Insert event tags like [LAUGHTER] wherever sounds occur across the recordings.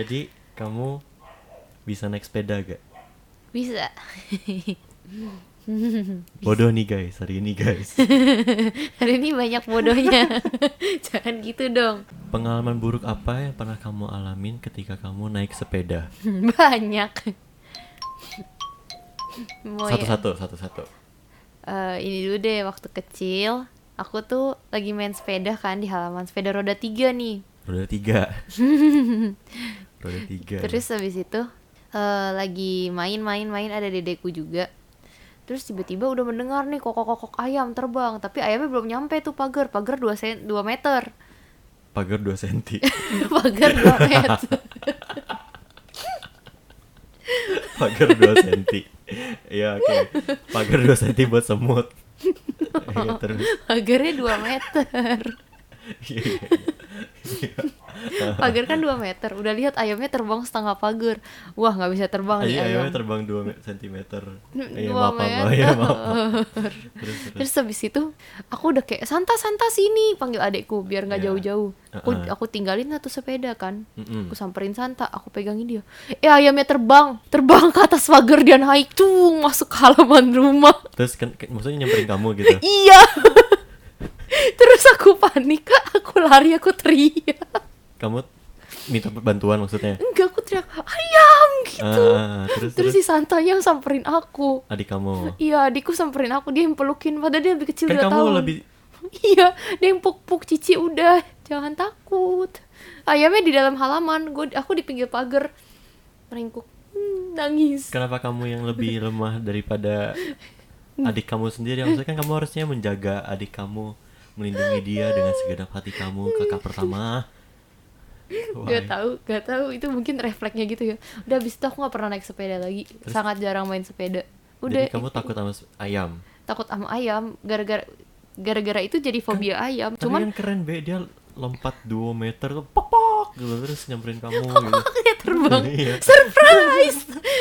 Jadi kamu bisa naik sepeda gak? Bisa. [LAUGHS] Bodoh nih guys, hari ini guys. [LAUGHS] Hari ini banyak bodohnya. [LAUGHS] Jangan gitu dong. Pengalaman buruk apa yang pernah kamu alamin ketika kamu naik sepeda? banyak. Ya- Satu-satu, satu-satu. Eh, ini dulu deh waktu kecil aku tuh lagi main sepeda kan di halaman sepeda roda tiga nih Roda tiga. Roda tiga. terus habis itu eh, lagi main-main-main ada dedeku juga terus tiba-tiba udah mendengar nih kokok-kokok ayam terbang tapi ayamnya belum nyampe tuh pagar pagar 2 sen 2 meter Pagar 2 cm. [LAUGHS] pagar 2 meter Pagar 2 cm. Iya, oke. Pagar 2 cm buat semut. [LAUGHS] Iya, terus. pagarnya 2 meter. Pagar kan 2 meter udah lihat ayamnya terbang setengah pagar wah nggak bisa terbang nih Iya, ayam ayamnya terbang 2 cm. Dua maaf, meter. maaf. [LAUGHS] Terus, terus. Terus habis itu aku udah kayak Santa Santa sini panggil adekku biar nggak Iya. jauh-jauh. Aku Uh-uh. aku tinggalin lah tuh sepeda kan. Mm-mm. Aku samperin Santa, aku pegangin dia. Eh ayamnya terbang, terbang ke atas pagar dia naik tuh masuk halaman rumah. Terus kan kan- maksudnya nyamperin kamu gitu. [LAUGHS] Iya. Aku panik, aku lari, aku teriak. Kamu minta bantuan maksudnya. Enggak, aku teriak ayam gitu. Ah, terus, terus, terus si Santa yang samperin aku. adik kamu. Iya, adikku samperin aku, dia yang pelukin. Padahal dia lebih kecil Kan kamu tahun. lebih [LAUGHS] Iya, dia yang puk-puk cici udah, jangan takut. Ayamnya di dalam halaman, gua aku di pinggir pagar, meringkuk, Hmm, nangis. Kenapa kamu yang lebih [LAUGHS] lemah daripada adik kamu sendiri? Maksudnya kan kamu harusnya menjaga adik kamu, melindungi dia dengan segenap hati kamu, kakak pertama. Gak tahu, gak tahu itu mungkin refleksnya gitu ya. Udah abis itu aku nggak pernah naik sepeda lagi, sangat jarang main sepeda. Udah Jadi kamu takut sama ayam. takut sama ayam, gara-gara gara-gara itu jadi fobia ayam. Tapi Cuman kan keren be, dia lompat 2 meter tuh pok pok gitu terus nyamperin kamu gitu. dia terbang, [LAUGHS] Iya. surprise.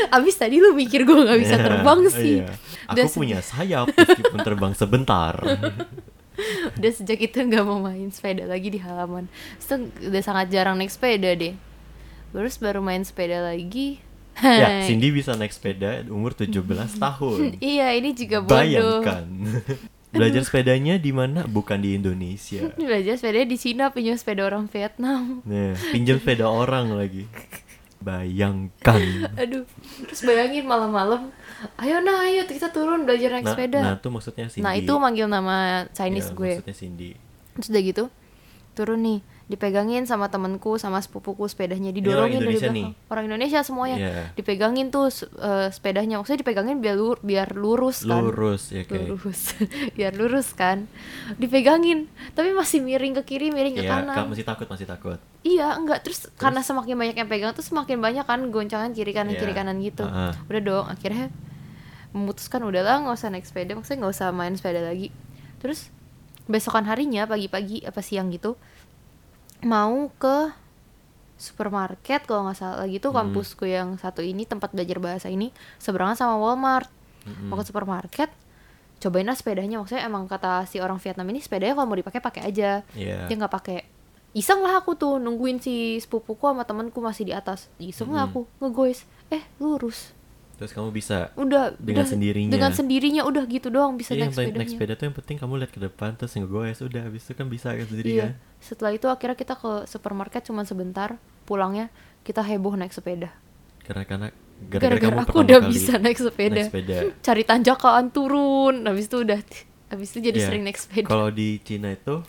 Abis tadi lu mikir gue nggak bisa Iya, terbang sih. iya. Udah Aku punya sayap meskipun terbang sebentar. [LAUGHS] [LAUGHS] udah sejak itu nggak mau main sepeda lagi di halaman tuh udah sangat jarang naik sepeda deh terus baru main sepeda lagi ya, [LAUGHS] Cindy bisa naik sepeda umur 17 [LAUGHS] tahun. iya ini juga bodoh Bayangkan. Belajar sepedanya di mana? Bukan di Indonesia. belajar sepeda di Cina punya sepeda orang Vietnam Nah, pinjam sepeda orang lagi. Bayangkan. [LAUGHS] aduh terus bayangin malam-malam ayo nah ayo kita turun belajar naik Nah, sepeda nah tuh maksudnya Cindy. nah itu manggil nama Chinese Ya, gue Maksudnya Cindy. terus udah gitu turun nih dipegangin sama temenku sama sepupuku sepedanya Ini orang didorongin dari belakang. nih? orang Indonesia semuanya. Iya. dipegangin tuh eh, sepedanya. Maksudnya dipegangin biar lur biar lurus kan? Lurus ya kayak. lurus. [LAUGHS] Biar lurus kan? Dipegangin. Tapi masih miring ke kiri miring ke Ya, kanan. Kak, masih takut, masih takut. iya enggak. Terus, karena semakin banyak yang pegang tuh semakin banyak kan goncangan kiri kanan Iya. kiri kanan gitu. Ah. udah dong akhirnya memutuskan udahlah nggak usah naik sepeda. Maksudnya nggak usah main sepeda lagi. Terus besokan harinya pagi-pagi apa siang gitu mau ke supermarket kalau nggak salah lagi tuh Hmm. kampusku yang satu ini tempat belajar bahasa ini seberangan sama Walmart Mm-mm. mau ke supermarket cobain lah sepedanya maksudnya emang kata si orang Vietnam ini sepedanya kalau mau dipakai pakai aja Iya. dia nggak pakai iseng lah aku tuh nungguin si sepupuku sama temanku masih di atas iseng lah Mm-mm. aku ngegoes eh lurus Terus kamu bisa udah Dengan udah- sendirinya. dengan sendirinya udah gitu doang bisa Iya, naik sepedanya naik sepeda tuh yang penting kamu lihat ke depan terus ngegoes udah habis itu kan bisa kan sendiri iya kan. setelah itu akhirnya kita ke supermarket cuman sebentar pulangnya kita heboh naik sepeda Karena karena gara-gara aku udah bisa naik sepeda. naik sepeda. [LAUGHS] cari tanjakan turun habis itu udah habis itu jadi Iya. sering naik sepeda Kalau di Cina itu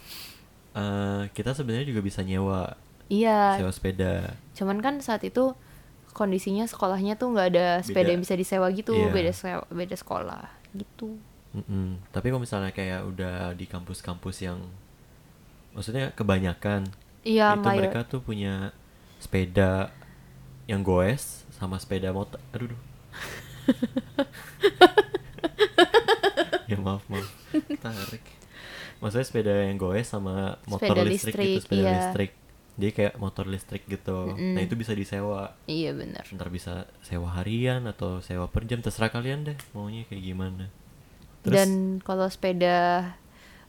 eh, kita sebenarnya juga bisa nyewa iya sewa sepeda. cuman kan saat itu kondisinya sekolahnya tuh nggak ada sepeda Beda. yang bisa disewa gitu Iya. beda sewa, beda sekolah gitu Mm-mm. Tapi kalau misalnya kayak udah di kampus-kampus yang maksudnya kebanyakan iya itu mayo- mereka tuh punya sepeda yang goes sama sepeda motor. Aduh. duh. [LAUGHS] ya maaf maaf. Tarik. Maksudnya sepeda yang goes sama motor Sepeda listrik, gitu, listrik, sepeda iya. listrik. Jadi kayak motor listrik gitu. Mm-mm. Nah, itu bisa disewa. iya benar Ntar bisa sewa harian atau sewa per jam terserah kalian deh maunya kayak gimana. Terus dan kalau sepeda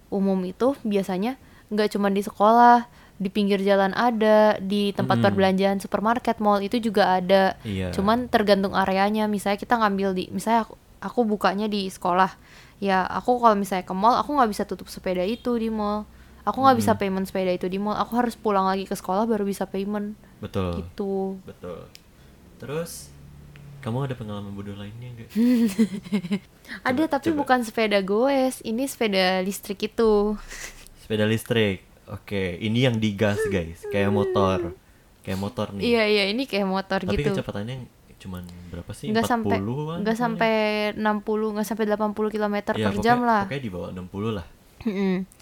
umum itu biasanya nggak cuma di sekolah di pinggir jalan ada di tempat Mm-mm. perbelanjaan supermarket mall itu juga ada Iya. cuman tergantung areanya misalnya kita ngambil di misalnya aku, aku bukanya di sekolah ya aku kalau misalnya ke mall aku nggak bisa tutup sepeda itu di mall aku nggak bisa payment sepeda itu di mall. Aku harus pulang lagi ke sekolah baru bisa payment. Betul. Gitu. Betul. Terus kamu ada pengalaman bodoh lainnya nggak? [LAUGHS] Ada tapi coba. bukan sepeda goes. Ini sepeda listrik itu. Sepeda listrik. Oke ini yang digas guys. Kayak motor. Kayak motor nih. Iya iya ini kayak motor tapi gitu. kecepatannya cuman berapa sih? Nggak sampai 40-an nggak pokoknya. sampai 60 nggak sampai 80 km Ya, per pokoknya- jam lah. pokoknya di bawah 60 lah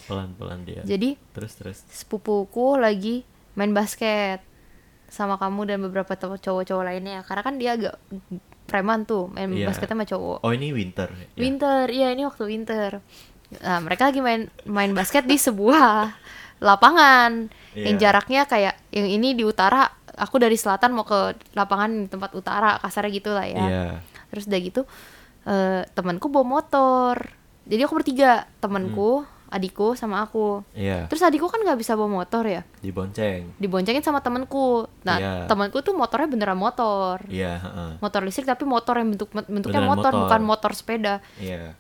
Pelan-pelan dia. Jadi terus terus. sepupuku lagi main basket sama kamu dan beberapa teman cowok-cowok lainnya. Karena kan dia agak preman tuh main Iya. basketnya sama cowok. Oh ini winter ya? winter iya ini waktu winter. Nah mereka lagi main main basket di sebuah [LAUGHS] lapangan. Yang Iya. jaraknya kayak yang ini di utara aku dari selatan mau ke lapangan di tempat utara kasarnya gitu lah ya. Iya. terus udah gitu eh temanku bawa motor jadi aku bertiga temanku adikku sama aku. Iya. Terus adikku kan nggak bisa bawa motor ya? Dibonceng. Diboncengin sama temanku. Nah Iya. temanku tuh motornya beneran motor. Iya heeh. motor listrik tapi motor yang bentuk bentuknya Beneran motor, motor. bukan motor sepeda. Iya.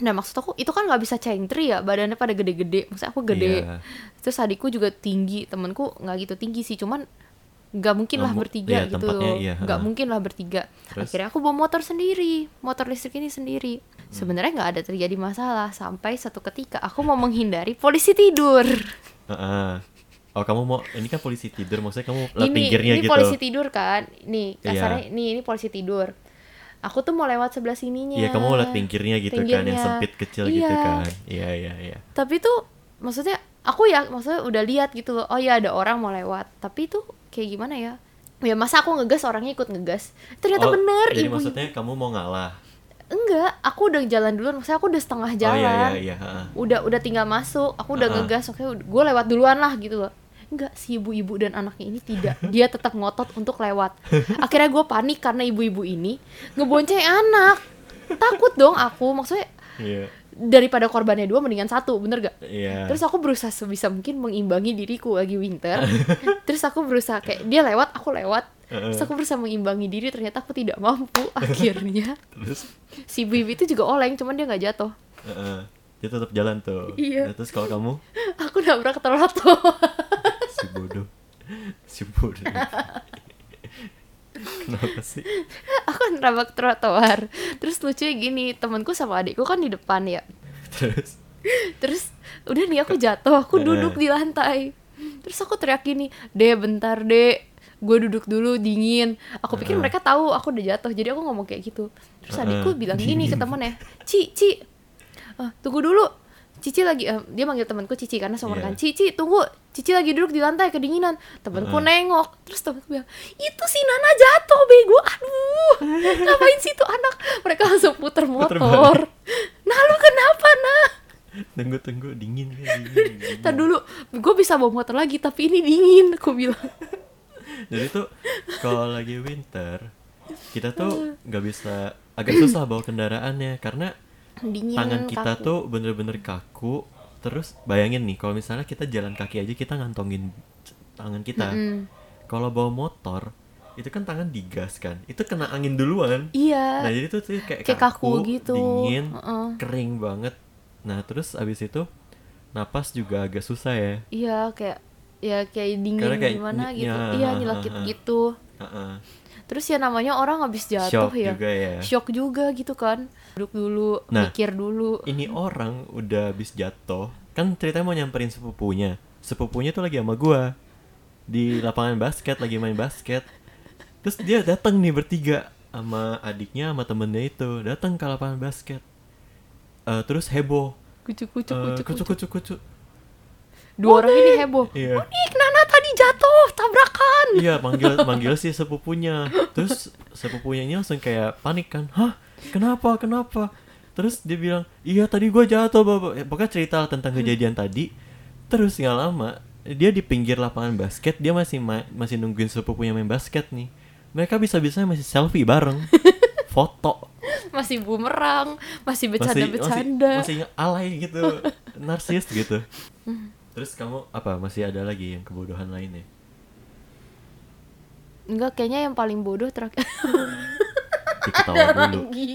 Nah maksud aku itu kan nggak bisa cengtri ya badannya pada gede-gede. Maksudnya aku gede. Iya. terus adikku juga tinggi temanku nggak gitu tinggi sih. Cuman nggak mungkin lah bertiga iya, gitu. tempatnya iya, nggak mungkin lah bertiga. Terus? akhirnya aku bawa motor sendiri motor listrik ini sendiri. Hmm. sebenarnya nggak ada terjadi masalah sampai satu ketika aku mau menghindari polisi tidur. Oh kamu mau ini kan polisi tidur maksudnya kamu lewat ini pinggirnya ini gitu. polisi tidur kan? Nih Iya. kasarnya nih ini polisi tidur. Aku tuh mau lewat sebelah sininya. Iya kamu mau lihat pinggirnya gitu kan yang Pinggirnya. sempit kecil gitu Iya. kan. Iya iya iya. Tapi tuh maksudnya aku ya maksudnya udah lihat gitu loh oh ya ada orang mau lewat. Tapi tuh kayak gimana ya? Ya masa aku ngegas orangnya ikut ngegas? Ternyata Oh, bener jadi ibu maksudnya kamu mau ngalah? Enggak aku udah jalan duluan maksudnya aku udah setengah jalan oh iya iya iya udah udah tinggal masuk aku udah Ah. ngegas oke gue lewat duluan lah gitu loh. Enggak si ibu-ibu dan anaknya ini tidak [LAUGHS] dia tetap ngotot untuk lewat. Akhirnya gue panik karena ibu-ibu ini ngebonceng anak. Takut dong aku maksudnya iya daripada korbannya dua mendingan satu bener gak iya Terus aku berusaha sebisa mungkin mengimbangi diriku lagi winter. [LAUGHS] Terus aku berusaha kayak dia lewat, aku lewat. Terus aku berusaha mengimbangi diri, ternyata aku tidak mampu. [LAUGHS] Akhirnya terus si ibu itu juga oleng, cuman dia nggak jatuh. heeh. dia tetap jalan tuh Iya. Nah, terus kalau kamu [LAUGHS] Aku nabrak trotoar. si bodoh si bodoh kenapa sih [LAUGHS] aku nabrak trotoar. Terus lucunya gini, temanku sama adikku kan di depan ya. terus Terus udah nih aku jatuh, aku Heeh. duduk di lantai. Terus aku teriak gini, "Dek, bentar, Dek. Gue duduk dulu dingin." Aku pikir mereka tahu aku udah jatuh. Jadi aku ngomong kayak gitu. Terus adikku bilang gini ke temennya, "Ci, Ci. ah, tunggu dulu." Cici lagi eh, dia manggil temanku Cici karena sama Iya. kan Cici tunggu Cici lagi duduk di lantai kedinginan. Temanku Heeh. nengok. Terus temanku bilang itu si Nana jatuh bego. Aduh [LAUGHS] ngapain sih itu anak? Mereka langsung puter Puter motor. nah lu kenapa nah tunggu tunggu dingin kan [LAUGHS] dingin, dingin. Dulu, gue bisa bawa motor lagi, tapi ini dingin, aku bilang. jadi tuh kalau lagi winter kita tuh nggak bisa agak susah bawa kendaraannya. Karena Dingin, tangan kita kaku. tuh bener-bener kaku terus bayangin nih kalau misalnya kita jalan kaki aja kita ngantongin tangan kita Mm-mm. kalau bawa motor itu kan tangan digas kan itu kena angin duluan Iya, nah jadi tuh, tuh kayak, kayak kaku, gitu. dingin Heeh. kering banget nah terus abis itu napas juga agak susah ya Iya, kayak ya kayak dingin Karena kayak gimana gitu. ya, iya, nyelakit heeh. Heeh. Terus ya namanya orang habis jatuh shock ya. juga ya Shock juga gitu kan. Duduk dulu, Nah. mikir dulu. ini orang udah habis jatuh kan ceritanya mau nyamperin sepupunya sepupunya tuh lagi sama gua di lapangan basket lagi main basket terus dia datang nih bertiga sama adiknya sama temennya itu datang ke lapangan basket Eh, terus heboh Kucuk kucuk Eh, kucuk kucuk kucuk. kucuk kucuk Dua orang ini heboh. Iya. Monik, Nana tadi jatuh, tabrakan. iya manggil manggil [LAUGHS] si sepupunya. Terus sepupunya ini langsung kayak panik kan. Hah? Kenapa? Kenapa? Terus dia bilang iya tadi gua jatuh bapak Ya, pokoknya cerita tentang kejadian tadi. Terus nggak lama dia di pinggir lapangan basket dia masih ma- masih nungguin sepupunya main basket nih. Mereka bisa bisa masih selfie bareng. [LAUGHS] Foto. Masih bumerang, masih masih bercanda-bercanda. masih, masih alay gitu. [LAUGHS] Narsis gitu terus kamu apa masih ada lagi yang kebodohan lainnya enggak kayaknya yang paling bodoh terakhir. [LAUGHS] Dia ketawa dulu. lagi.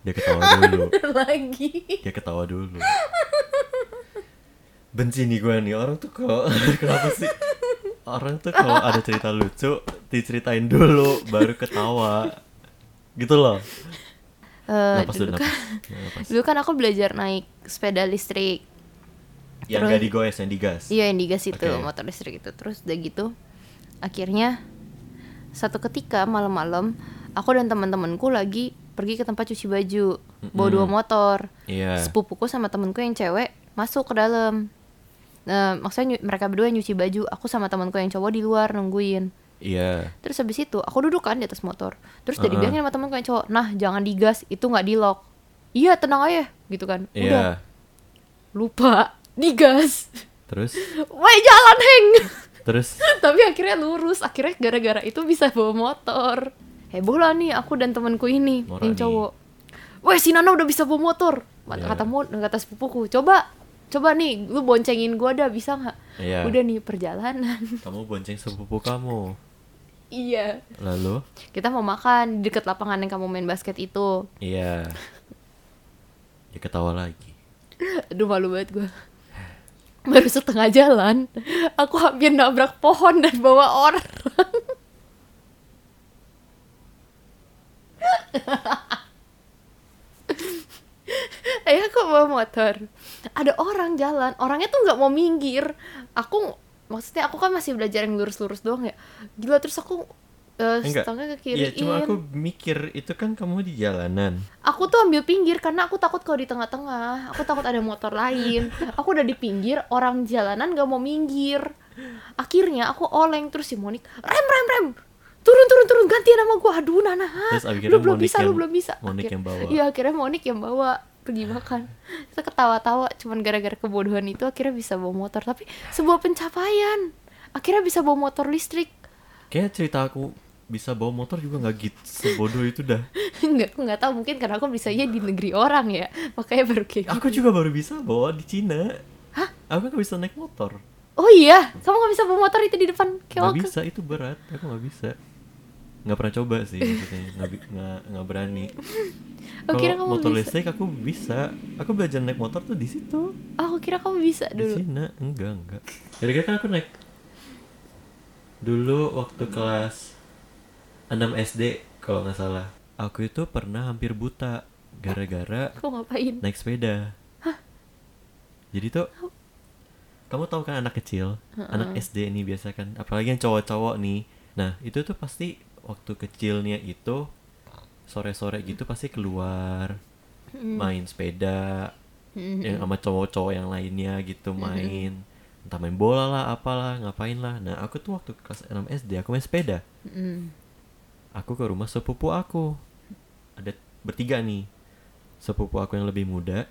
Dia ketawa dulu. [LAUGHS] Lagi. Dia ketawa dulu. Benci nih gue nih orang tuh kalau [LAUGHS] kenapa sih? Orang tuh kalau ada cerita lucu diceritain dulu baru ketawa. Gitu loh. Eh, napas dulu dulu kan napas. dulu kan aku belajar naik sepeda listrik yang terus- gak digoes yang digas. Iya yang digas itu Oke. motor listrik itu. Terus udah gitu akhirnya satu ketika malam-malam aku dan teman-temanku lagi pergi ke tempat cuci baju bawa dua motor. Iya. Sepupuku sama temenku yang cewek masuk ke dalam. Nah, maksudnya mereka berdua yang nyuci baju aku sama temanku yang cowok di luar nungguin. Iya. Terus habis itu aku duduk kan di atas motor. Terus udah Uh-uh. dibilangin sama temanku yang cowok nah jangan digas itu nggak di lock iya tenang aja gitu kan. Udah. Iya lupa digas terus? Woi jalan heng. Terus? [LAUGHS] Tapi akhirnya lurus. Akhirnya gara-gara itu bisa bawa motor. Heboh lah nih aku dan temanku ini Nora yang cowok. Wah si Nana udah bisa bawa motor. Iya. kata mo kata sepupuku coba coba nih lu boncengin gua dah bisa nggak? Iya. udah nih perjalanan. [LAUGHS] Kamu bonceng sepupu kamu? Iya. Lalu? Kita mau makan di dekat lapangan yang kamu main basket itu. Iya. Dia ketawa lagi. [LAUGHS] Aduh malu banget gua baru setengah jalan aku hampir nabrak pohon dan bawa orang. Eh aku bawa motor. Ada orang jalan Orangnya tuh nggak mau minggir. Aku Maksudnya aku kan masih belajar yang lurus-lurus doang ya. Gila terus aku eh, enggak Setengah ke iya cuma aku mikir itu kan kamu di jalanan Aku tuh ambil pinggir karena aku takut kalau di tengah-tengah. Aku takut ada motor lain. Aku udah di pinggir, orang jalanan gak mau minggir. Akhirnya aku oleng terus si Monik, rem rem rem. Turun turun turun ganti nama gua. Aduh Nana. Terus akhirnya lu belum bisa, lu yang- belum bisa. Monik Akhir- yang bawa. Iya, akhirnya Monik yang bawa pergi makan. Kita ketawa-tawa cuman gara-gara kebodohan itu akhirnya bisa bawa motor. Tapi sebuah pencapaian. Akhirnya bisa bawa motor listrik. Kayak cerita aku bisa bawa motor juga nggak gitu sebodoh itu dah. [LAUGHS] Enggak, aku nggak tahu. Mungkin karena aku bisanya di negeri orang ya. Makanya baru kayak gitu. aku juga baru bisa bawa di Cina. Hah? aku nggak bisa naik motor. Oh iya, kamu gak bisa bawa motor itu di depan nggak keok. bisa itu berat. Aku nggak bisa. Nggak pernah coba sih maksudnya. Nggak nggak nggak berani. [LAUGHS] Oh, kalau kamu motor bisa. listrik aku bisa. Aku belajar naik motor tuh di situ. Oh, aku kira kamu bisa di dulu. Cina. Enggak enggak. Kira-kira kan aku naik dulu waktu kelas 6 SD kalau nggak salah. Aku itu pernah hampir buta gara-gara ngapain? naik sepeda. Jadi tuh kamu tahu kan anak kecil? Anak SD ini biasa kan? Apalagi yang cowok-cowok nih. Nah itu tuh pasti waktu kecilnya itu sore-sore gitu pasti keluar main sepeda yang sama cowok-cowok yang lainnya gitu main entah main bola lah apalah ngapain lah. Nah aku tuh waktu kelas 6 SD aku main sepeda. Mm-mm. aku ke rumah sepupu aku. Ada bertiga nih. Sepupu aku yang lebih muda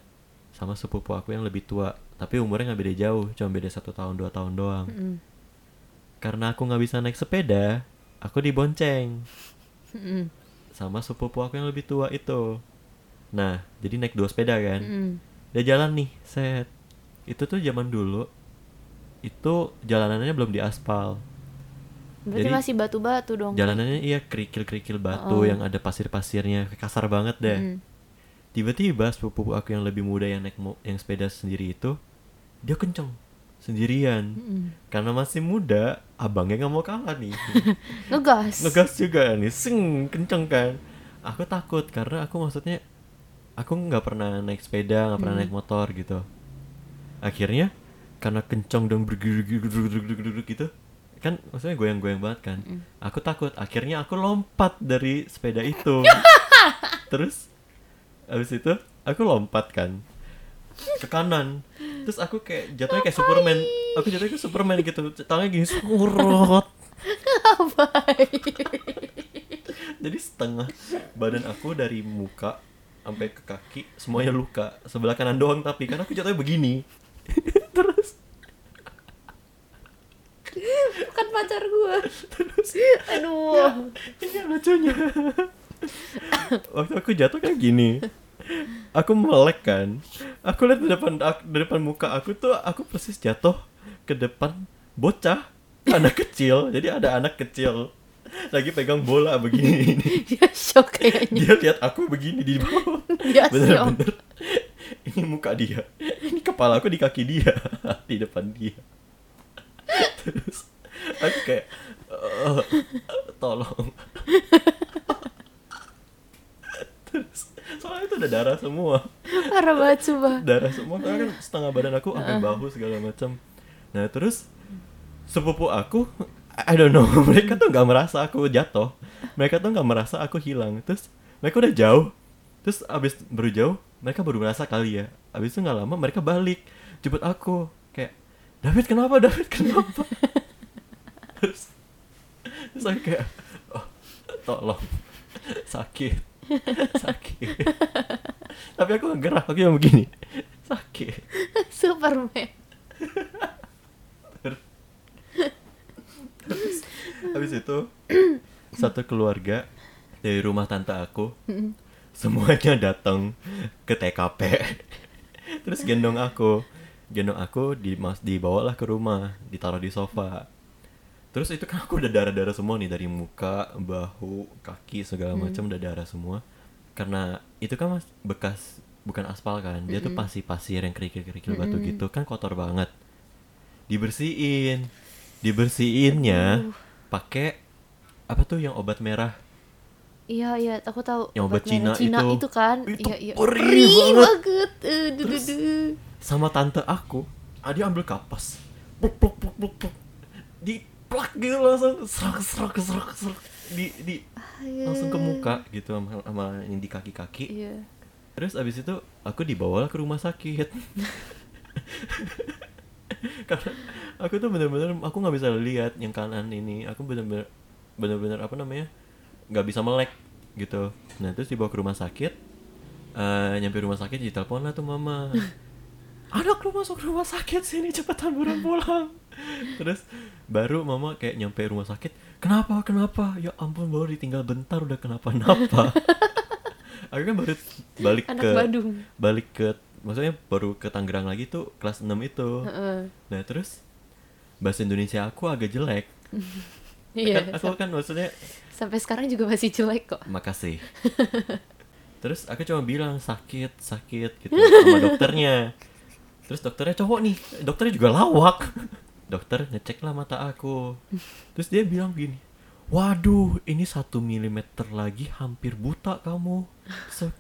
sama sepupu aku yang lebih tua. Tapi umurnya nggak beda jauh cuma beda satu tahun dua tahun doang. Mm-mm. karena aku nggak bisa naik sepeda aku dibonceng. Mm-mm. sama sepupu aku yang lebih tua itu. Nah jadi naik dua sepeda kan? Mm-mm. dia jalan nih set. Itu tuh zaman dulu itu jalanannya belum diaspal Berarti Jadi- masih batu-batu dong. jalanannya iya kerikil-kerikil batu Oh. yang ada pasir-pasirnya kasar banget deh Mm. tiba-tiba sepupu aku yang lebih muda yang naik mo- yang sepeda sendiri itu dia kenceng sendirian Mm-mm. karena masih muda abangnya nggak mau kalah nih [LAUGHS] Ngegas. ngegas juga nih seng kenceng kan aku takut karena aku maksudnya aku nggak pernah naik sepeda nggak pernah Hmm. naik motor gitu akhirnya karena kenceng dan bergeruk gitu kan maksudnya goyang-goyang banget kan. Hmm. aku takut akhirnya aku lompat dari sepeda itu. [LAUGHS] Terus abis itu aku lompat kan ke kanan. Terus aku kayak jatuhnya kayak Superman. Aku jatuhnya kayak Superman gitu tangannya gini surut. Jadi setengah badan aku dari muka sampai ke kaki semuanya luka. Sebelah kanan doang tapi karena aku jatuhnya begini [LAUGHS] terus. Bukan pacar gua. terus. Aduh. ini yang lucunya. Waktu aku jatuh kayak gini aku melek kan. Aku lihat di depan di depan muka aku tuh aku persis jatuh ke depan bocah anak kecil. Jadi ada anak kecil lagi pegang bola begini. Dia shock kayaknya. Dia lihat aku begini di bawah. Dia bener-bener. ini muka dia ini kepala aku di kaki dia [LAUGHS] di depan dia. Terus aku kayak "Eh, tolong. Terus soalnya itu ada darah semua. Parah banget sumpah. Darah semua karena kan setengah badan aku sampai bahu segala macam. Nah terus sepupu aku I don't know [LAUGHS] mereka tuh nggak merasa aku jatuh. Mereka tuh nggak merasa aku hilang. Terus mereka udah jauh. Terus abis baru jauh mereka baru merasa kali ya abis itu nggak lama mereka balik jemput aku kayak David kenapa? David kenapa? [LAUGHS] Terus terus aku kayak oh, tolong sakit sakit. Tapi aku nggak gerak aku cuma begini sakit. Superman. Habis itu satu keluarga dari rumah tante aku semuanya datang ke TKP [LAUGHS] terus gendong aku. Gendong aku di mas dibawalah ke rumah ditaruh di sofa. Terus itu kan aku udah darah darah semua nih dari muka bahu kaki segala macam udah darah semua. Karena itu kan mas bekas bukan aspal kan? Dia tuh pasti pasir yang kerikil kerikil batu gitu kan kotor banget. Dibersihin. Dibersihinnya pakai apa tuh yang obat merah Iya iya aku tahu Yang obat merah Cina itu. itu kan? Itu iya iya. perih banget. banget. Eh, duh, duh, Terus- duh. sama tante aku ah, dia ambil kapas. Pluk pluk pluk pluk pluk. Di plak gitu langsung serak serak serak serak di di langsung ke muka gitu sama, sama yang di kaki kaki iya. Terus abis itu aku dibawa ke rumah sakit. [LAUGHS] Karena aku tuh bener-bener aku nggak bisa lihat yang kanan ini. Aku bener-bener bener-bener apa namanya nggak bisa melek gitu. Nah terus dibawa ke rumah sakit. Eh nyampe rumah sakit ditelepon lah tuh mama. [LAUGHS] Anak lu masuk rumah sakit sini cepetan buruan pulang. [LAUGHS] Terus baru mama kayak nyampe rumah sakit kenapa kenapa? Ya ampun baru ditinggal bentar udah kenapa-napa. [LAUGHS] Aku kan baru balik anak ke Badung. balik ke maksudnya baru ke Tangerang lagi tuh kelas 6 itu. Heeh. nah terus bahasa Indonesia aku agak jelek iya. Kan aku kan maksudnya sampai sekarang juga masih jelek kok. Makasih. [LAUGHS] Terus aku cuma bilang sakit sakit gitu sama [LAUGHS] dokternya. Terus dokternya cowok nih. Dokternya juga lawak. Dokter ngecek lah mata aku. Terus dia bilang gini waduh ini satu milimeter lagi hampir buta kamu. So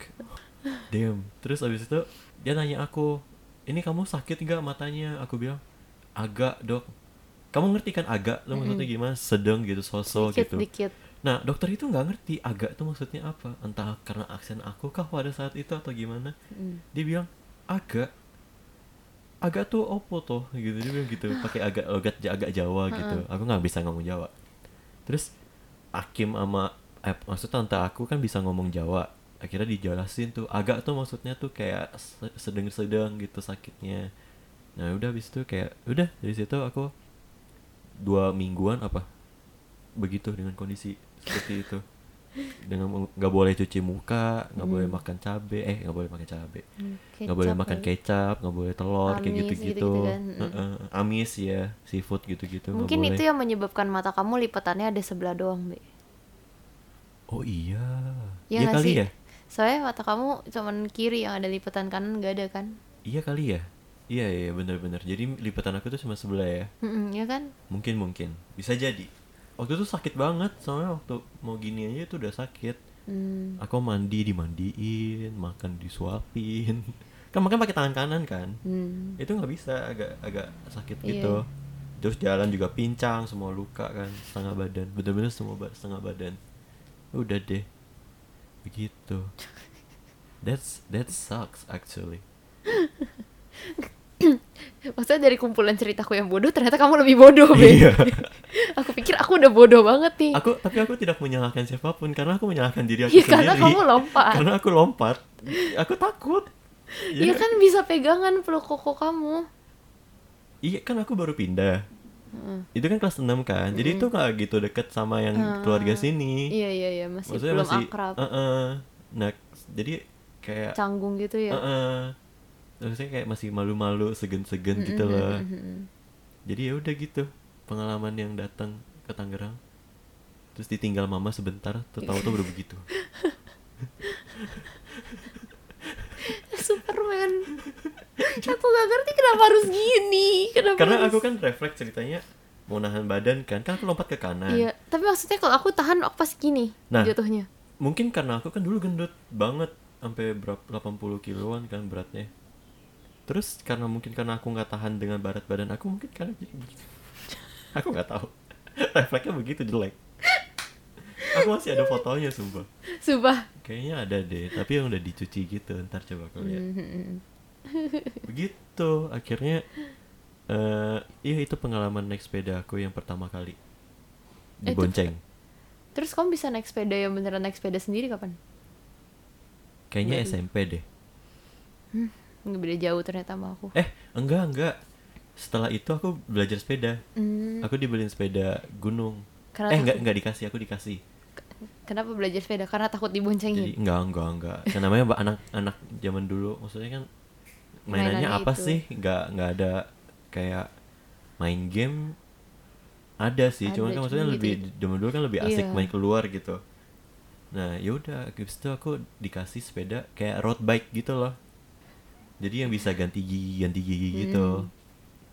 damn. Terus abis itu dia nanya aku ini kamu sakit nggak matanya? Aku bilang agak dok kamu ngerti kan agak? Tuh maksudnya gimana? Sedang gitu sosok dikit gitu. dikit Nah, dokter itu nggak ngerti agak itu maksudnya apa. Entah karena aksen aku kah pada saat itu atau gimana. Mm. Dia bilang agak. Agak tuh opo toh gitu. Dia bilang gitu pakai [GASPS] agak logat Ja- agak Jawa gitu. Aku nggak bisa ngomong Jawa. Terus Akim sama eh, maksud tante aku kan bisa ngomong Jawa. Akhirnya dijelasin tuh. Agak tuh maksudnya tuh kayak se- sedang-sedang gitu sakitnya. Nah udah habis itu kayak udah dari situ aku dua mingguan apa? Begitu dengan kondisi seperti itu. Dengan nggak boleh cuci muka nggak boleh makan cabe eh nggak boleh makan cabe. Nggak boleh makan lagi. kecap nggak boleh telur kayak Amis gitu-gitu. gitu-gitu kan, mm. Heeh, amis ya seafood gitu-gitu nggak mungkin boleh. itu yang menyebabkan mata kamu lipatannya ada sebelah doang be oh iya. Iya iya nggak kali sih? ya? Soalnya mata kamu cuman kiri yang ada lipatan kanan nggak ada kan? Iya kali ya iya iya bener-bener jadi lipatan aku tuh cuma sebelah ya? Mm-mm, ya kan? Mungkin mungkin. Bisa jadi. Waktu itu sakit banget soalnya waktu mau gini aja itu udah sakit. Hmm. aku mandi dimandiin makan disuapin. [LAUGHS] Kan makan pakai tangan kanan kan? Hmm. itu nggak bisa agak agak sakit Iya. gitu. Terus jalan juga pincang semua luka kan setengah badan. Bener-bener semua ba- setengah badan. Udah deh. Begitu. [LAUGHS] That's that sucks actually [LAUGHS] [CLEARS THROAT] Maksudnya dari kumpulan ceritaku yang bodoh ternyata kamu lebih bodoh, Be. Iya. [LAUGHS] aku pikir aku udah bodoh banget nih. aku tapi aku tidak menyalahkan siapa pun karena aku menyalahkan diri aku Iya, sendiri karena kamu lompat. karena aku lompat aku takut Iya kan bisa pegangan peluk koko kamu. iya kan aku baru pindah itu kan kelas 6 kan jadi itu nggak gitu deket sama yang keluarga sini Iya iya iya masih maksudnya belum masih akrab. Heeh. nah jadi kayak Canggung gitu ya. Heeh. Maksudnya kayak masih malu-malu, segen-segen gitu loh. jadi ya udah gitu pengalaman yang datang ke Tangerang. Terus ditinggal mama sebentar tuh tahu tuh udah begitu. [LAUGHS] Superman aku gak ngerti kenapa harus gini kenapa karena harus- aku kan refleks ceritanya mau nahan badan kan kan aku lompat ke kanan. Iya tapi maksudnya kalau aku tahan aku pasti gini Nah. jatuhnya. mungkin karena aku kan dulu gendut banget sampai berapa 80 kiloan kan beratnya terus karena mungkin karena aku nggak tahan dengan berat badan aku mungkin karena jadi begitu. [LAUGHS] Aku nggak tahu. [LAUGHS] Refleksnya begitu jelek. Aku masih ada fotonya sumpah. Sumpah. Kayaknya ada deh tapi yang udah dicuci gitu. Ntar coba aku lihat. Mhm. begitu. Akhirnya eh iya itu pengalaman naik sepeda aku yang pertama kali. Eh, itu- dibonceng terus kamu bisa naik sepeda yang beneran naik sepeda sendiri kapan? Kayaknya SMP deh nggak beda jauh ternyata sama aku. Eh enggak enggak. Setelah itu aku belajar sepeda. Hmm, aku dibeliin sepeda gunung. Karena eh takut- enggak enggak dikasih aku dikasih. Kenapa belajar sepeda? Karena takut diboncengin. Jadi enggak enggak enggak. Kan namanya anak-anak zaman dulu maksudnya kan mainannya Mainannya apa itu. sih? Enggak enggak ada kayak main game. Ada sih Ada, cuman kan maksudnya cuman lebih gitu zaman dulu kan lebih asik Iya. main keluar gitu. Nah yaudah habis itu aku dikasih sepeda kayak road bike gitu loh jadi yang bisa ganti gigi ganti gigi gitu. Hmm.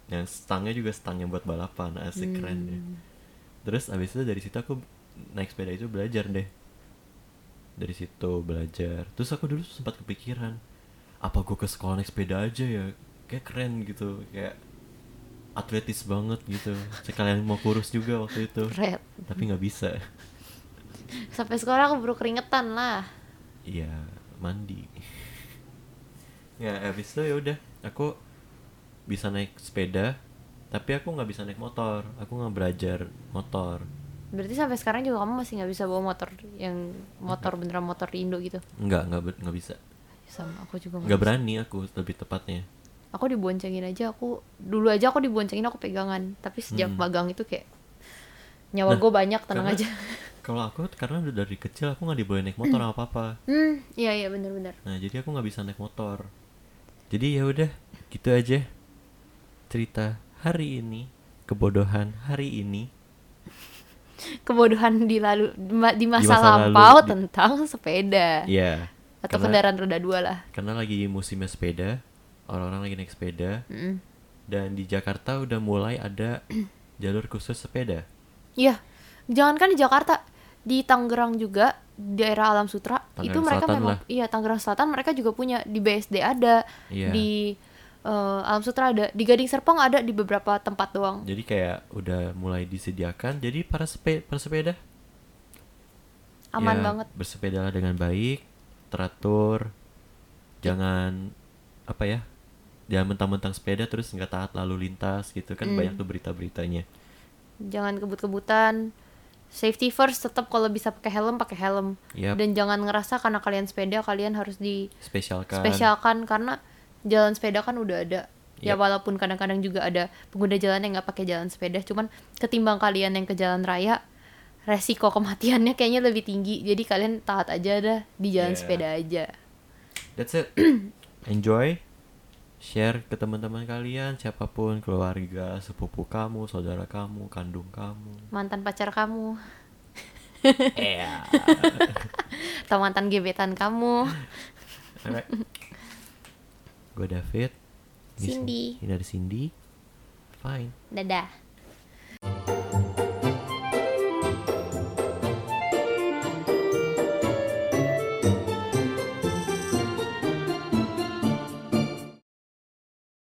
yang stangnya juga stang yang buat balapan asik keren deh. Hmm. terus abis itu dari situ aku naik sepeda itu belajar deh. Dari situ belajar. Terus aku dulu sempat kepikiran apa gue ke sekolah naik sepeda aja ya? Kayak keren gitu kayak atletis banget gitu. Sekalian mau kurus juga waktu itu. Red. tapi nggak bisa. Sampai sekolah aku baru keringetan lah. Iya mandi ya abis itu ya udah. Aku bisa naik sepeda tapi aku nggak bisa naik motor. Aku nggak belajar motor. Berarti sampai sekarang juga kamu masih nggak bisa bawa motor yang motor beneran motor di Indo gitu? Nggak nggak nggak bisa. Sama aku juga nggak berani aku lebih tepatnya. Aku diboncengin aja aku dulu aja aku diboncengin aku pegangan. Tapi sejak Hmm. magang itu kayak nyawa Nah, gue banyak tenang karena- aja. [LAUGHS] kalau aku karena udah dari kecil aku nggak dibolehin naik motor apa apa hmm iya iya bener-bener. Nah jadi aku nggak bisa naik motor jadi ya udah gitu aja cerita hari ini kebodohan hari ini. Kebodohan di lalu di masa, masa lalu, lampau di- tentang sepeda. Ya atau karena- kendaraan roda dua lah. Karena lagi musimnya sepeda orang-orang lagi naik sepeda. Mm. dan di Jakarta udah mulai ada [CLEARS THROAT] jalur khusus sepeda. Iya jangankan di Jakarta di Tangerang juga daerah Alam Sutra itu Tangerang mereka Selatan memang lah. iya Tangerang Selatan mereka juga punya di BSD ada Iya. di eh, Alam Sutra ada di Gading Serpong ada di beberapa tempat doang jadi kayak udah mulai disediakan jadi para sepe para sepeda aman ya, banget bersepedalah dengan baik teratur jangan apa ya jangan mentang-mentang sepeda terus nggak taat lalu lintas gitu kan Hmm. banyak tuh berita-beritanya jangan kebut-kebutan safety first tetap kalau bisa pakai helm pakai helm. Yap. dan jangan ngerasa karena kalian sepeda kalian harus di spesialkan. spesialkan karena jalan sepeda kan udah ada. Ya Yap. walaupun kadang-kadang juga ada pengguna jalan yang nggak pakai jalan sepeda cuman ketimbang kalian yang ke jalan raya resiko kematiannya kayaknya lebih tinggi. Jadi kalian taat aja dah di jalan Yeah. sepeda aja. That's it. [CLEARS THROAT] Enjoy share ke teman-teman kalian siapa pun keluarga sepupu kamu saudara kamu kandung kamu. Mantan pacar kamu. [LAUGHS] Yeah atau mantan gebetan kamu. Gue David. Cindy. ini ada Cindy. Fine. Dadah